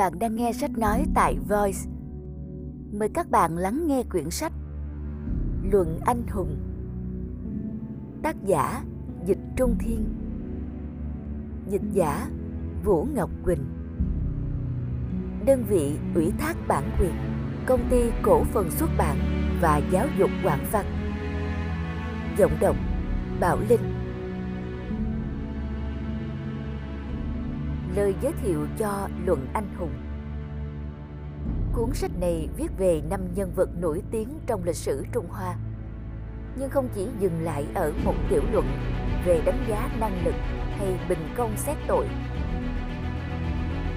Bạn đang nghe sách nói tại Voice. Mời các bạn lắng nghe quyển sách Luận Anh Hùng. Tác giả Dịch Trung Thiên. Dịch giả Vũ Ngọc Quỳnh. Đơn vị ủy thác bản quyền, Công ty cổ phần xuất bản và giáo dục quảng văn. Giọng đọc Bảo Linh. Lời giới thiệu cho Luận Anh Hùng Cuốn sách này viết về năm nhân vật nổi tiếng trong lịch sử Trung Hoa nhưng không chỉ dừng lại ở một tiểu luận về đánh giá năng lực hay bình công xét tội.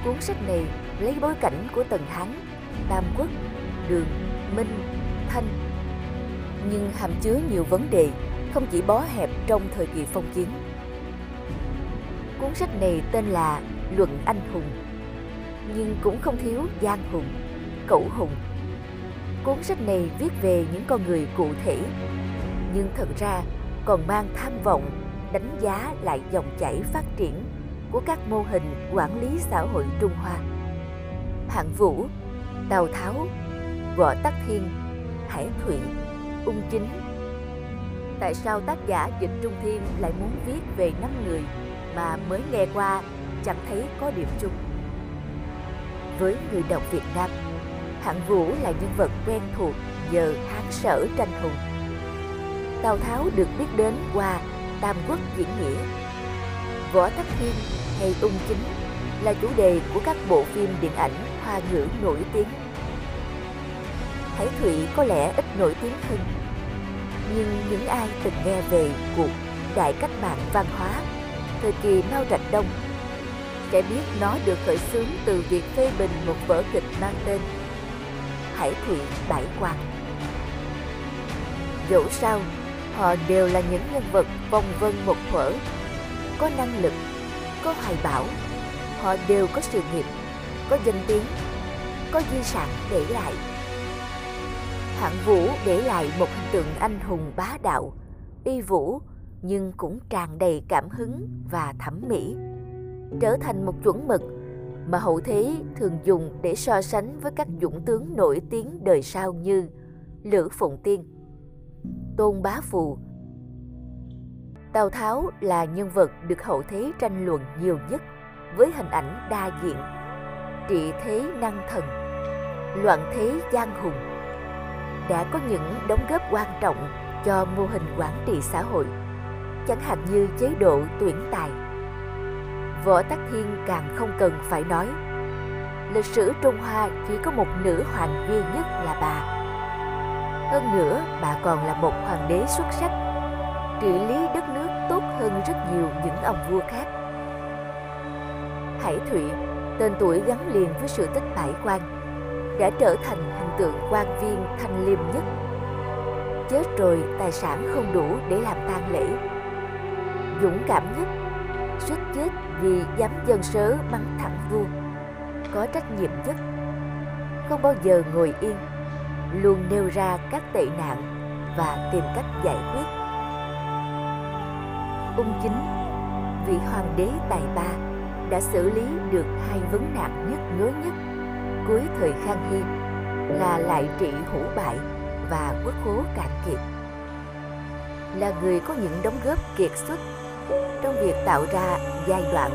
Cuốn sách này lấy bối cảnh của Tần Hán, Tam Quốc, Đường, Minh, Thanh nhưng hàm chứa nhiều vấn đề không chỉ bó hẹp trong thời kỳ phong kiến. Cuốn sách này tên là Luận Anh Hùng nhưng cũng không thiếu gian hùng, cẩu hùng. Cuốn sách này viết về những con người cụ thể nhưng thật ra còn mang tham vọng đánh giá lại dòng chảy phát triển của các mô hình quản lý xã hội Trung Hoa. Hạng Vũ, Tào Tháo, Võ Tắc Thiên, Hải Thụy, Ung Chính. Tại sao tác giả Dịch Trung Thiên lại muốn viết về năm người mà mới nghe qua chẳng thấy có điểm chung? Với người đọc Việt Nam, Hạng Vũ là nhân vật quen thuộc nhờ Hán Sở tranh hùng Tào Tháo được biết đến qua Tam Quốc diễn nghĩa. Võ Tắc Thiên hay Ung Chính là chủ đề của các bộ phim điện ảnh hoa ngữ nổi tiếng. thái Thụy có lẽ ít nổi tiếng hơn, nhưng những ai từng nghe về cuộc đại cách mạng văn hóa thời kỳ Mao Trạch Đông sẽ biết nó được khởi xướng từ việc phê bình một vở kịch mang tên Hải Thụy Đại Quan. Dẫu sao, Họ đều là những nhân vật vòng vân một thuở, có năng lực, có hoài bão. Họ đều có sự nghiệp, có danh tiếng, có di sản để lại. Hạng Vũ để lại một hình tượng anh hùng bá đạo, uy vũ nhưng cũng tràn đầy cảm hứng và thẩm mỹ, trở thành một chuẩn mực mà hậu thế thường dùng để so sánh với các dũng tướng nổi tiếng đời sau như Lữ Phụng Tiên, Tôn Bá Phù. Tào Tháo là nhân vật được hậu thế tranh luận nhiều nhất với hình ảnh đa diện, trị thế năng thần, loạn thế giang hùng. Đã có những đóng góp quan trọng cho mô hình quản trị xã hội, chẳng hạn như chế độ tuyển tài. Võ Tắc Thiên càng không cần phải nói. Lịch sử Trung Hoa chỉ có một nữ hoàng duy nhất là bà hơn nữa, bà còn là một hoàng đế xuất sắc, trị lý đất nước tốt hơn rất nhiều những ông vua khác. Hải Thụy, tên tuổi gắn liền với sự tích bãi quan, đã trở thành hình tượng quan viên thanh liêm nhất. Chết rồi tài sản không đủ để làm tang lễ. Dũng cảm nhất, suýt chết vì dám dân sớ mắng thẳng vua. Có trách nhiệm nhất, không bao giờ ngồi yên luôn nêu ra các tệ nạn và tìm cách giải quyết. Ung chính, vị hoàng đế tài ba, đã xử lý được hai vấn nạn nhất nhối nhất cuối thời Khang Hy là lại trị hủ bại và quốc khố cạn kiệt. Là người có những đóng góp kiệt xuất trong việc tạo ra giai đoạn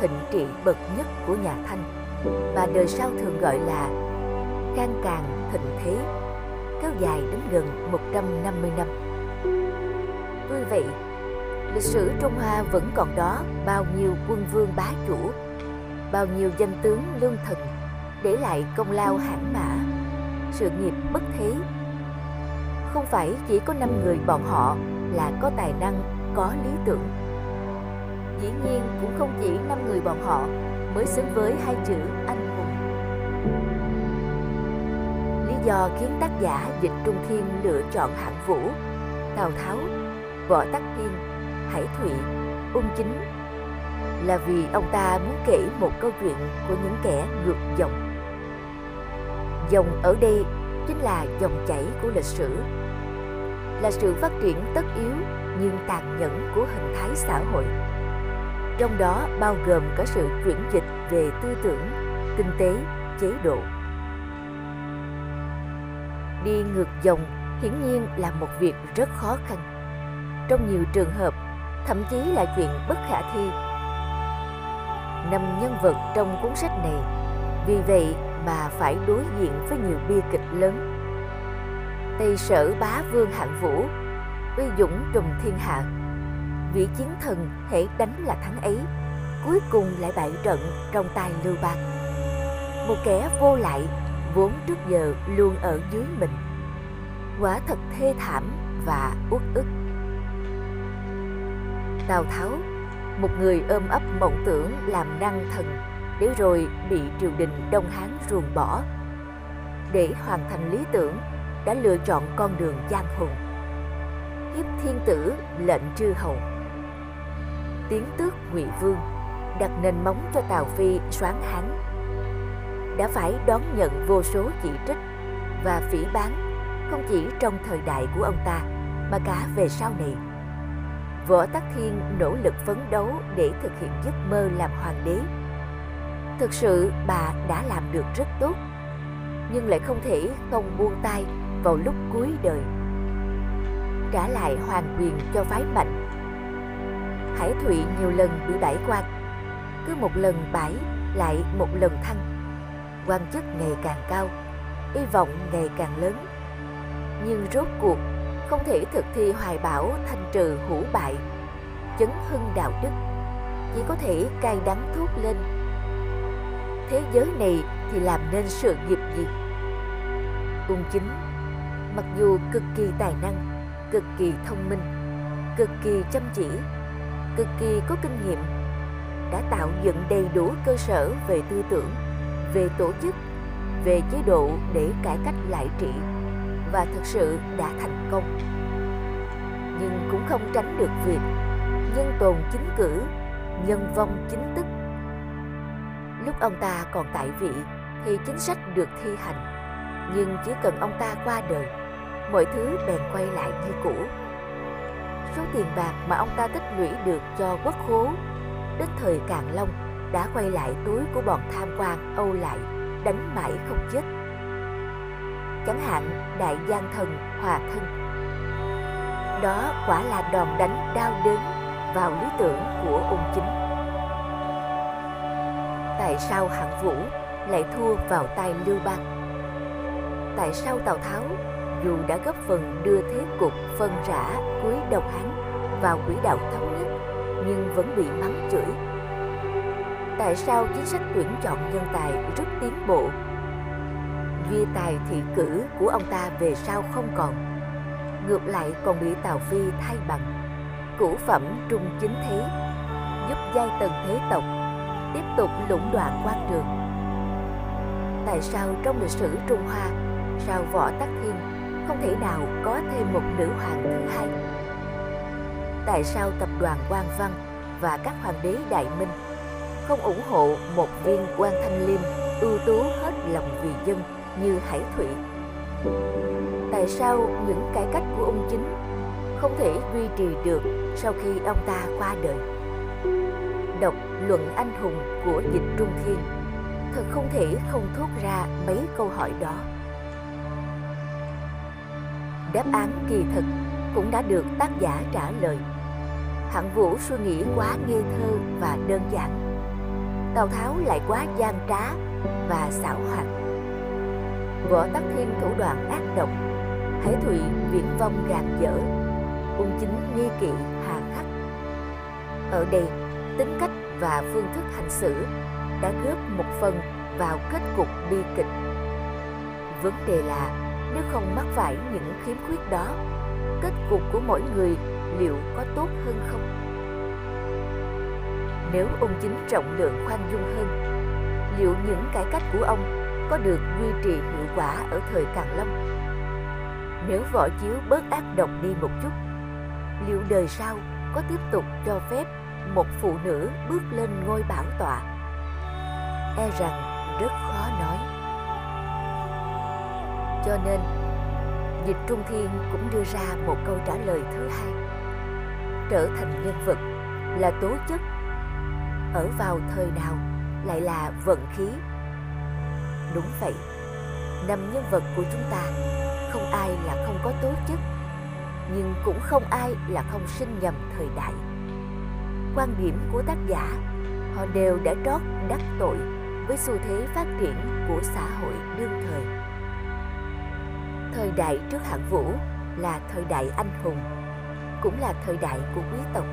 thịnh trị bậc nhất của nhà Thanh mà đời sau thường gọi là can càng thịnh thế kéo dài đến gần 150 năm. Tuy vậy, lịch sử Trung Hoa vẫn còn đó bao nhiêu quân vương bá chủ, bao nhiêu danh tướng lương thần để lại công lao hãn mã, sự nghiệp bất thế. Không phải chỉ có năm người bọn họ là có tài năng, có lý tưởng dĩ nhiên cũng không chỉ năm người bọn họ mới xứng với hai chữ anh hùng. Lý do khiến tác giả Dịch Trung Thiên lựa chọn hạng vũ, Tào Tháo, Võ Tắc Thiên, Hải Thụy, Ung Chính là vì ông ta muốn kể một câu chuyện của những kẻ ngược dòng. Dòng ở đây chính là dòng chảy của lịch sử, là sự phát triển tất yếu nhưng tàn nhẫn của hình thái xã hội. Trong đó bao gồm cả sự chuyển dịch về tư tưởng, kinh tế, chế độ. Đi ngược dòng hiển nhiên là một việc rất khó khăn. Trong nhiều trường hợp, thậm chí là chuyện bất khả thi năm nhân vật trong cuốn sách này vì vậy mà phải đối diện với nhiều bi kịch lớn tây sở bá vương hạng vũ uy dũng trùng thiên hạ vị chiến thần hễ đánh là thắng ấy cuối cùng lại bại trận trong tay lưu bang một kẻ vô lại vốn trước giờ luôn ở dưới mình quả thật thê thảm và uất ức tào tháo một người ôm ấp mộng tưởng làm năng thần để rồi bị triều đình Đông Hán ruồng bỏ. Để hoàn thành lý tưởng, đã lựa chọn con đường giang hùng. Hiếp thiên tử lệnh chư hầu. Tiến tước ngụy Vương đặt nền móng cho Tào Phi soán Hán. Đã phải đón nhận vô số chỉ trích và phỉ báng không chỉ trong thời đại của ông ta mà cả về sau này Võ Tắc Thiên nỗ lực phấn đấu để thực hiện giấc mơ làm hoàng đế. Thực sự bà đã làm được rất tốt, nhưng lại không thể không buông tay vào lúc cuối đời. Trả lại hoàng quyền cho phái mạnh. Hải Thụy nhiều lần bị bãi quan, cứ một lần bãi lại một lần thăng. quan chức ngày càng cao, hy vọng ngày càng lớn. Nhưng rốt cuộc không thể thực thi hoài bảo thanh trừ hữu bại chấn hưng đạo đức chỉ có thể cay đắng thuốc lên thế giới này thì làm nên sự nghiệp gì ung chính mặc dù cực kỳ tài năng cực kỳ thông minh cực kỳ chăm chỉ cực kỳ có kinh nghiệm, đã tạo dựng đầy đủ cơ sở về tư tưởng, về tổ chức, về chế độ để cải cách lại trị và thực sự đã thành công. Nhưng cũng không tránh được việc nhân tồn chính cử, nhân vong chính tức. Lúc ông ta còn tại vị thì chính sách được thi hành, nhưng chỉ cần ông ta qua đời, mọi thứ bèn quay lại như cũ số tiền bạc mà ông ta tích lũy được cho quốc khố. Đến thời càn long, đã quay lại túi của bọn tham quan âu lại, đánh mãi không chết. Chẳng hạn, đại gian thần, hòa thân. Đó quả là đòn đánh đau đớn vào lý tưởng của ung chính. Tại sao hạng vũ lại thua vào tay lưu bang? Tại sao tào tháo dù đã góp phần đưa thế cục phân rã, cuối độc hắn vào quỹ đạo thống nhất, nhưng vẫn bị mắng chửi. Tại sao chính sách tuyển chọn nhân tài rất tiến bộ? Duy tài thị cử của ông ta về sau không còn. Ngược lại còn bị tào phi thay bằng. Cửu phẩm trung chính thế, giúp giai tầng thế tộc, tiếp tục lũng đoạn quan trường. Tại sao trong lịch sử trung hoa, sao võ tắc thiên không thể nào có thêm một nữ hoàng thứ hai. Tại sao tập đoàn quan văn và các hoàng đế đại minh không ủng hộ một viên quan thanh liêm ưu tú hết lòng vì dân như hải thủy? Tại sao những cải cách của ông chính không thể duy trì được sau khi ông ta qua đời? Đọc luận anh hùng của dịch trung thiên, thật không thể không thốt ra mấy câu hỏi đó đáp án kỳ thực cũng đã được tác giả trả lời. Hạng vũ suy nghĩ quá ngây thơ và đơn giản. Tào tháo lại quá gian trá và xảo hoạt. Võ tắc thiên thủ đoạn ác độc, hải thụy viễn vong gàn dở ung chính nghi kỵ hà khắc. Ở đây, tính cách và phương thức hành xử đã góp một phần vào kết cục bi kịch. Vấn đề là nếu không mắc phải những khiếm khuyết đó kết cục của mỗi người liệu có tốt hơn không Nếu ông chính trọng lượng khoan dung hơn, liệu những cải cách của ông có được duy trì hiệu quả ở thời Càn Long? Nếu võ chiếu bớt ác độc đi một chút, liệu đời sau có tiếp tục cho phép một phụ nữ bước lên ngôi bảo tọa? E rằng rất khó nói. Cho nên, Dịch Trung Thiên cũng đưa ra một câu trả lời thứ hai. Trở thành nhân vật là tố chất, ở vào thời nào lại là vận khí. Đúng vậy, năm nhân vật của chúng ta không ai là không có tố chất, nhưng cũng không ai là không sinh nhầm thời đại. Quan điểm của tác giả, họ đều đã trót đắc tội với xu thế phát triển của xã hội đương thời. Thời đại trước hạng vũ là thời đại anh hùng, cũng là thời đại của quý tộc.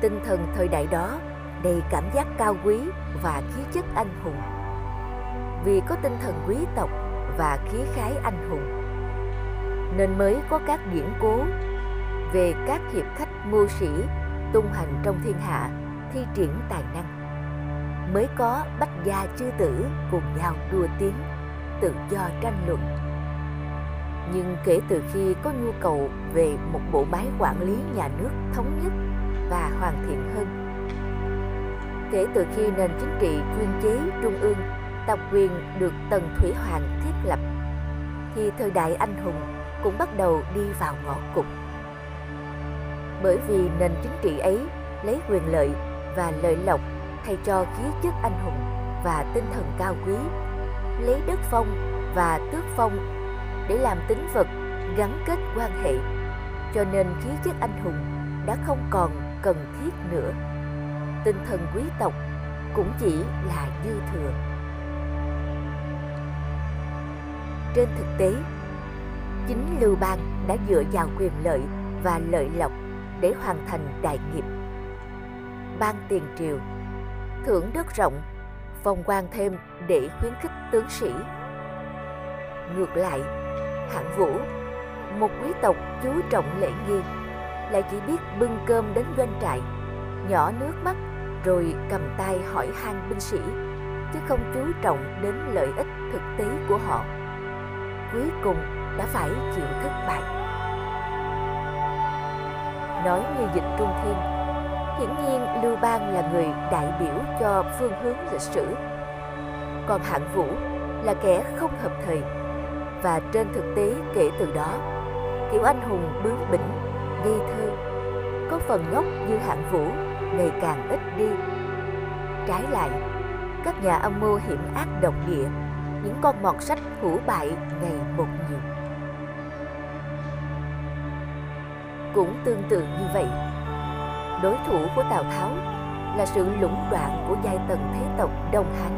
Tinh thần thời đại đó đầy cảm giác cao quý và khí chất anh hùng. Vì có tinh thần quý tộc và khí khái anh hùng, nên mới có các điển cố về các hiệp khách mưu sĩ tung hành trong thiên hạ thi triển tài năng mới có bách gia chư tử cùng nhau đua tiếng tự do tranh luận nhưng kể từ khi có nhu cầu về một bộ máy quản lý nhà nước thống nhất và hoàn thiện hơn. Kể từ khi nền chính trị chuyên chế trung ương tập quyền được tần thủy hoàng thiết lập, thì thời đại anh hùng cũng bắt đầu đi vào ngõ cụt. Bởi vì nền chính trị ấy lấy quyền lợi và lợi lộc thay cho khí chất anh hùng và tinh thần cao quý, lấy đất phong và tước phong để làm tính vật gắn kết quan hệ. Cho nên khí chất anh hùng đã không còn cần thiết nữa. Tinh thần quý tộc cũng chỉ là dư thừa. Trên thực tế chính lưu bang đã dựa vào quyền lợi và lợi lộc để hoàn thành đại nghiệp. Ban tiền triều thưởng đất rộng, phong quan thêm để khuyến khích tướng sĩ. Ngược lại, hạng vũ, một quý tộc chú trọng lễ nghi, lại chỉ biết bưng cơm đến doanh trại, nhỏ nước mắt rồi cầm tay hỏi han binh sĩ, chứ không chú trọng đến lợi ích thực tế của họ. Cuối cùng đã phải chịu thất bại. Nói như dịch trung thiên, Hiển nhiên Lưu Bang là người đại biểu cho phương hướng lịch sử. Còn Hạng Vũ là kẻ không hợp thời. Và trên thực tế kể từ đó, kiểu anh hùng bướng bỉnh, ngây thơ, có phần ngốc như Hạng Vũ ngày càng ít đi. Trái lại, các nhà âm mưu hiểm ác độc địa, những con mọt sách hủ bại ngày một nhiều. Cũng tương tự như vậy, đối thủ của Tào Tháo là sự lũng đoạn của giai tầng thế tộc Đông Hán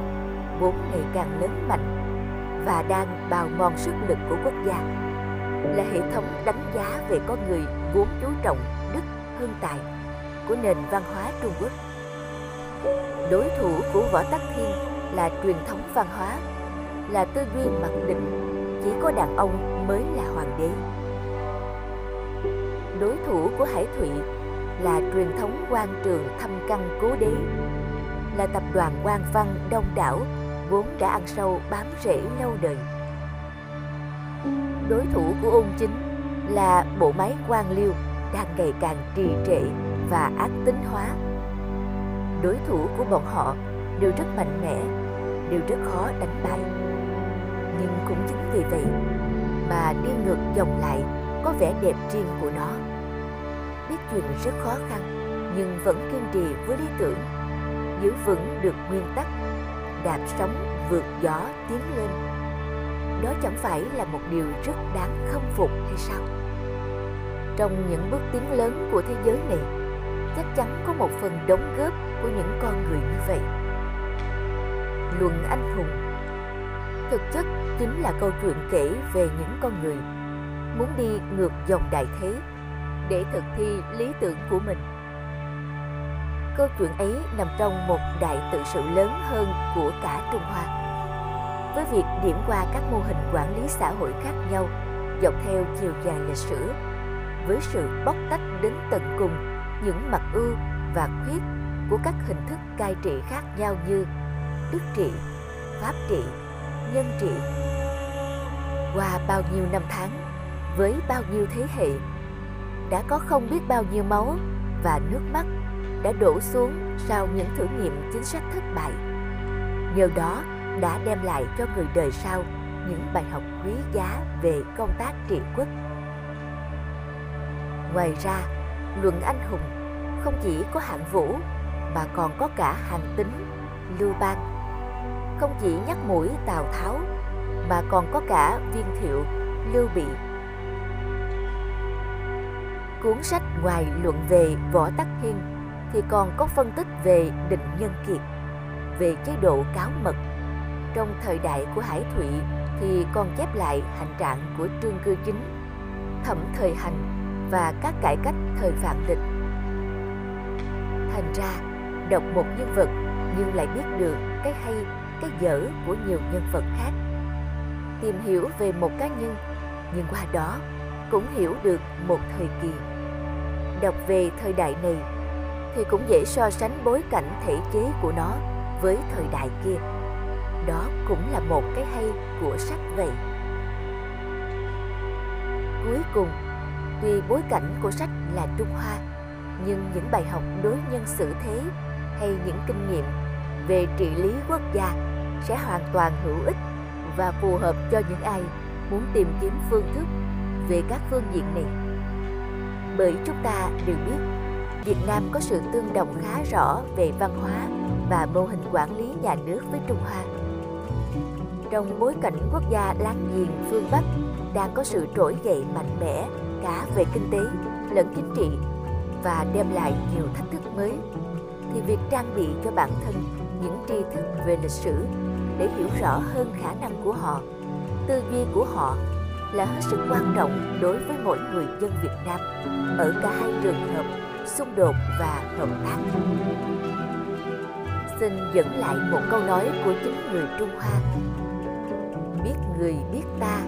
vốn ngày càng lớn mạnh và đang bào mòn sức lực của quốc gia là hệ thống đánh giá về con người vốn chú trọng đức hơn tài của nền văn hóa Trung Quốc. Đối thủ của Võ Tắc Thiên là truyền thống văn hóa, là tư duy mặc định chỉ có đàn ông mới là hoàng đế. Đối thủ của Hải Thụy là truyền thống quan trường thâm căn cố đế, là tập đoàn quan văn đông đảo vốn đã ăn sâu bám rễ lâu đời. Đối thủ của ôn chính là bộ máy quan liêu đang ngày càng trì trệ và ác tính hóa. Đối thủ của bọn họ đều rất mạnh mẽ, đều rất khó đánh bại. Nhưng cũng chính vì vậy mà đi ngược dòng lại có vẻ đẹp riêng của nó biết chuyện rất khó khăn nhưng vẫn kiên trì với lý tưởng giữ vững được nguyên tắc đạp sóng vượt gió tiến lên. Đó chẳng phải là một điều rất đáng khâm phục hay sao? Trong những bước tiến lớn của thế giới này, chắc chắn có một phần đóng góp của những con người như vậy. Luận anh hùng. Thực chất chính là câu chuyện kể về những con người muốn đi ngược dòng đại thế để thực thi lý tưởng của mình. Câu chuyện ấy nằm trong một đại tự sự lớn hơn của cả Trung Hoa. Với việc điểm qua các mô hình quản lý xã hội khác nhau dọc theo chiều dài lịch sử, với sự bóc tách đến tận cùng những mặt ưu và khuyết của các hình thức cai trị khác nhau như đức trị, pháp trị, nhân trị. Qua bao nhiêu năm tháng, với bao nhiêu thế hệ, đã có không biết bao nhiêu máu và nước mắt đã đổ xuống sau những thử nghiệm chính sách thất bại. Nhờ đó đã đem lại cho người đời sau những bài học quý giá về công tác trị quốc. Ngoài ra, luận anh hùng không chỉ có hạng vũ mà còn có cả hàng tính, lưu bang. Không chỉ nhắc mũi Tào Tháo mà còn có cả viên thiệu, lưu bị. Cuốn sách ngoài luận về Võ Tắc Thiên thì còn có phân tích về định nhân kiệt, về chế độ cáo mật. Trong thời đại của Hải Thụy thì còn chép lại hành trạng của Trương Cư Chính, thẩm thời hành và các cải cách thời Phạm Lịch. Thành ra, đọc một nhân vật nhưng lại biết được cái hay, cái dở của nhiều nhân vật khác. Tìm hiểu về một cá nhân, nhưng qua đó cũng hiểu được một thời kỳ. Đọc về thời đại này thì cũng dễ so sánh bối cảnh thể chế của nó với thời đại kia. Đó cũng là một cái hay của sách vậy. Cuối cùng, tuy bối cảnh của sách là Trung Hoa, nhưng những bài học đối nhân xử thế hay những kinh nghiệm về trị lý quốc gia sẽ hoàn toàn hữu ích và phù hợp cho những ai muốn tìm kiếm phương thức về các phương diện này. Bởi chúng ta đều biết Việt Nam có sự tương đồng khá rõ về văn hóa và mô hình quản lý nhà nước với Trung Hoa. Trong bối cảnh quốc gia láng giềng phương Bắc đang có sự trỗi dậy mạnh mẽ cả về kinh tế lẫn chính trị và đem lại nhiều thách thức mới, thì việc trang bị cho bản thân những tri thức về lịch sử để hiểu rõ hơn khả năng của họ, tư duy của họ là hết sức quan trọng đối với mỗi người dân Việt Nam ở cả hai trường hợp xung đột và hợp tác. Xin dẫn lại một câu nói của chính người Trung Hoa. Biết người biết ta,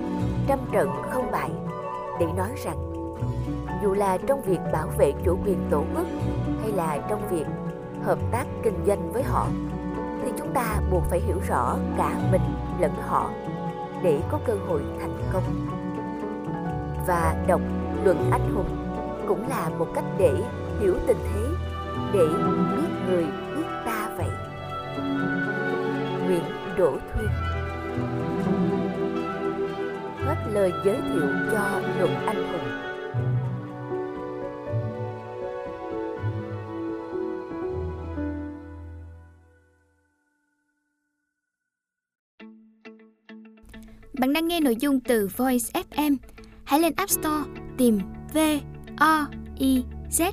trăm trận không bại, để nói rằng dù là trong việc bảo vệ chủ quyền tổ quốc hay là trong việc hợp tác kinh doanh với họ thì chúng ta buộc phải hiểu rõ cả mình lẫn họ để có cơ hội thành công và đọc luận anh hùng cũng là một cách để hiểu tình thế để biết người biết ta vậy. Nguyễn đỗ thuyên. Hết lời giới thiệu cho luận anh hùng. Bạn đang nghe nội dung từ Voice FM. Hãy lên App Store tìm V O I Z